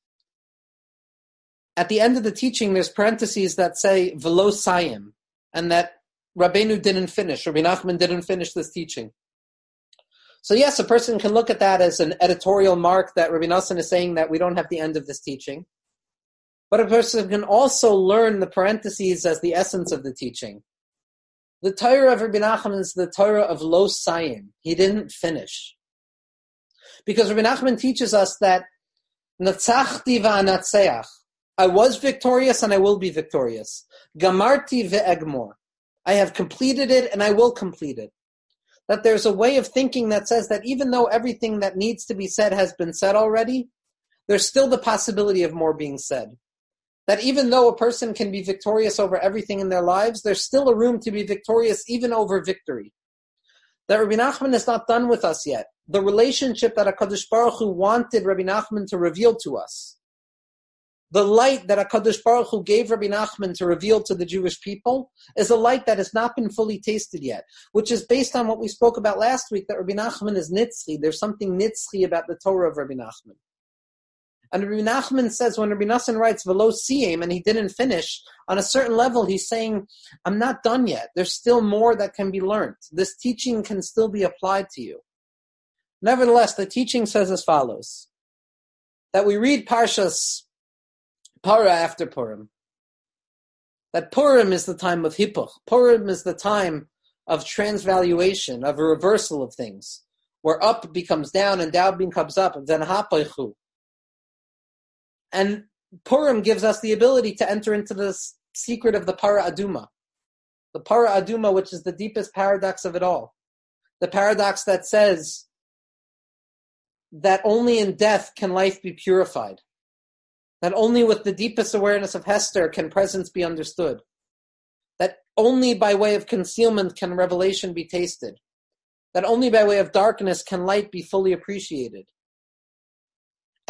at the end of the teaching, there's parentheses that say Velo Sayim, and that Rabbeinu didn't finish, Rabbi Nachman didn't finish this teaching. So yes, a person can look at that as an editorial mark that Rabbi Nassan is saying that we don't have the end of this teaching. But a person can also learn the parentheses as the essence of the teaching. The Torah of Rabbi Nachman is the Torah of Lo Sayim. He didn't finish. Because Rabbi Nachman teaches us that Natzachti va'anatseach. I was victorious and I will be victorious. Gamarti ve'egmor. I have completed it and I will complete it. That there's a way of thinking that says that even though everything that needs to be said has been said already, there's still the possibility of more being said. That even though a person can be victorious over everything in their lives, there's still a room to be victorious even over victory. That Rabbi Nachman is not done with us yet. The relationship that HaKadosh Baruch Hu wanted Rabbi Nachman to reveal to us the light that HaKadosh Baruch Hu gave Rabbi Nachman to reveal to the Jewish people is a light that has not been fully tasted yet, which is based on what we spoke about last week, that Rabbi Nachman is nitzchi. There's something nitzchi about the Torah of Rabbi Nachman. And Rabbi Nachman says when Rabbi Nassan writes Velo Siyim and he didn't finish, on a certain level he's saying, I'm not done yet. There's still more that can be learned. This teaching can still be applied to you. Nevertheless, the teaching says as follows that we read Parshas Para after Purim. That Purim is the time of Hippuch. Purim is the time of transvaluation, of a reversal of things, where up becomes down and down becomes up, and then Hapaychu. And Purim gives us the ability to enter into the secret of the Para Aduma. The Para Aduma, which is the deepest paradox of it all. The paradox that says that only in death can life be purified that only with the deepest awareness of Hester can presence be understood, that only by way of concealment can revelation be tasted, that only by way of darkness can light be fully appreciated.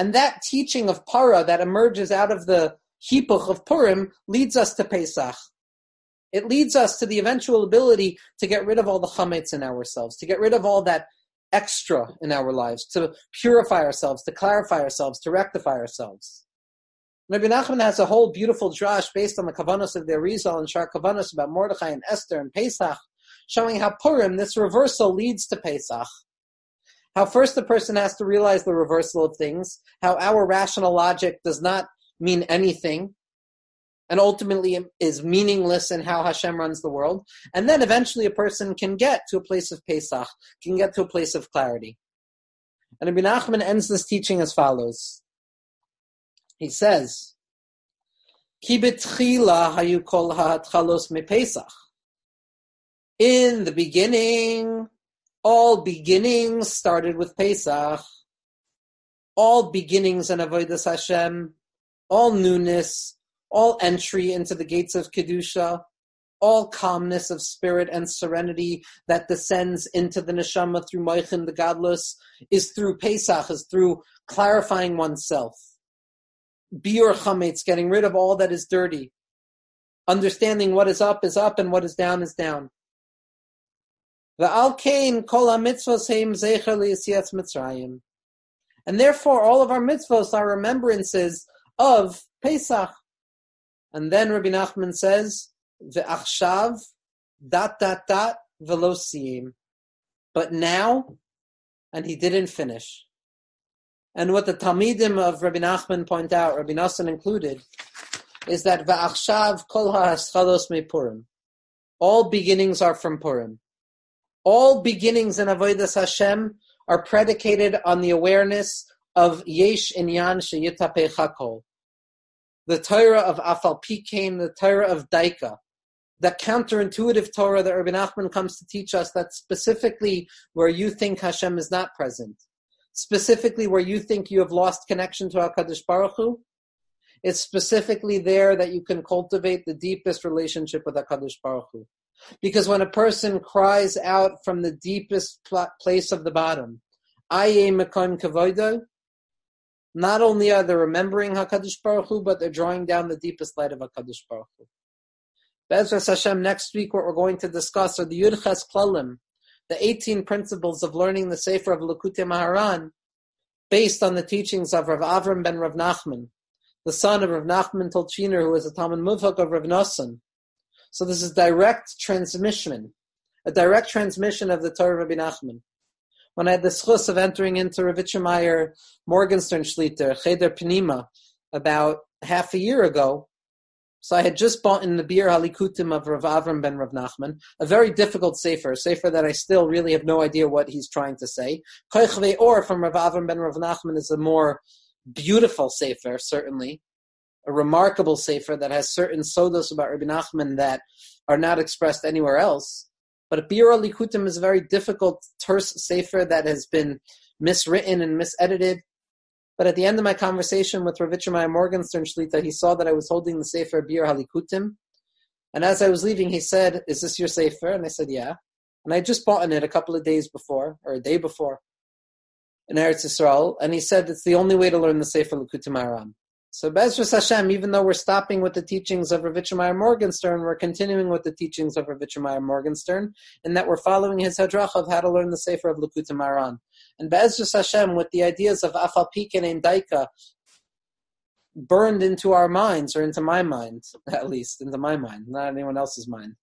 And that teaching of para that emerges out of the Hippuch of Purim leads us to Pesach. It leads us to the eventual ability to get rid of all the chametz in ourselves, to get rid of all that extra in our lives, to purify ourselves, to clarify ourselves, to rectify ourselves. Rabbi Nachman has a whole beautiful drash based on the kavanos of the Arizal and Shar kavanos about Mordechai and Esther and Pesach, showing how Purim, this reversal, leads to Pesach. How first the person has to realize the reversal of things, how our rational logic does not mean anything, and ultimately is meaningless in how Hashem runs the world. And then eventually a person can get to a place of Pesach, can get to a place of clarity. And Rabbi Nachman ends this teaching as follows. He says, Kibetchila hayu kol ha'atchalos mepesach. In the beginning, all beginnings started with Pesach. All beginnings in Avodas Hashem, all newness, all entry into the gates of Kedusha, all calmness of spirit and serenity that descends into the neshama through Moichin, the gadlus, is through Pesach, is through clarifying oneself biur chametz, getting rid of all that is dirty, understanding what is up is up and what is down is down. Kol and therefore all of our mitzvos are remembrances of Pesach. And then Rabbi Nachman says, "Ve'achshav dot dot dot velosiyim," but now, and he didn't finish. And what the Talmidim of Rabbi Nachman point out, Rabbi Nassan included, is that Va'achshav kol ha'aschalos me Purim. All beginnings are from Purim. All beginnings in Avodas Hashem are predicated on the awareness of Yesh Inyan Sheyitapei Chakol. The Torah of Af al pi kein, the Torah of Dayka, that counterintuitive Torah that Rabbi Nachman comes to teach us that specifically where you think Hashem is not present specifically where you think you have lost connection to HaKadosh Baruch Hu, it's specifically there that you can cultivate the deepest relationship with HaKadosh Baruch Hu. Because when a person cries out from the deepest pl- place of the bottom, Aye Mekom Kavoida, not only are they remembering HaKadosh Baruch Hu, but they're drawing down the deepest light of HaKadosh Baruch Hu. Bezras Hashem, next week what we're going to discuss are the Yudches Klalim, the 18 principles of learning the Sefer of Likutei Maharan, based on the teachings of Rav Avram ben Rav Nachman, the son of Rav Nachman Tulchiner, who was a Talmid Muvhak of Rav Nosson. So this is direct transmission, a direct transmission of the Torah of Rabbi Nachman. when I had the schus of entering into Rav Itche Meir Morgenstern Shlita, Cheder Pnima, about half a year ago. So I had just bought in the Biur HaLikutim of Rav Avram ben Rav Nachman, a very difficult sefer, a sefer that I still really have no idea what he's trying to say. Kochvei Or from Rav Avram ben Rav Nachman is a more beautiful sefer, certainly, a remarkable sefer that has certain sodos about Rabbi Nachman that are not expressed anywhere else. But Biur Halikutim is a very difficult, terse sefer that has been miswritten and misedited but at the end of my conversation with Rav Itche Meir Morgenstern Shlita, he saw that I was holding the Sefer Biur Halikutim. And as I was leaving, he said, Is this your Sefer? And I said, Yeah. And I just bought in it a couple of days before, or a day before, in Eretz Yisrael. And he said, It's the only way to learn the Sefer Likutei Moharan. So Bezras Hashem, even though we're stopping with the teachings of Rav Itche Meir Morgenstern, we're continuing with the teachings of Rav Itche Meir Morgenstern, in that we're following his hadrach of how to learn the Sefer of Likutei Moharan. And Bezras Hashem, with the ideas of Afal and Dayka burned into our minds, or into my mind, at least, into my mind, not anyone else's mind,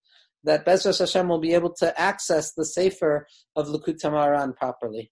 that Bezras Hashem will be able to access the Sefer of Likutei Moharan properly.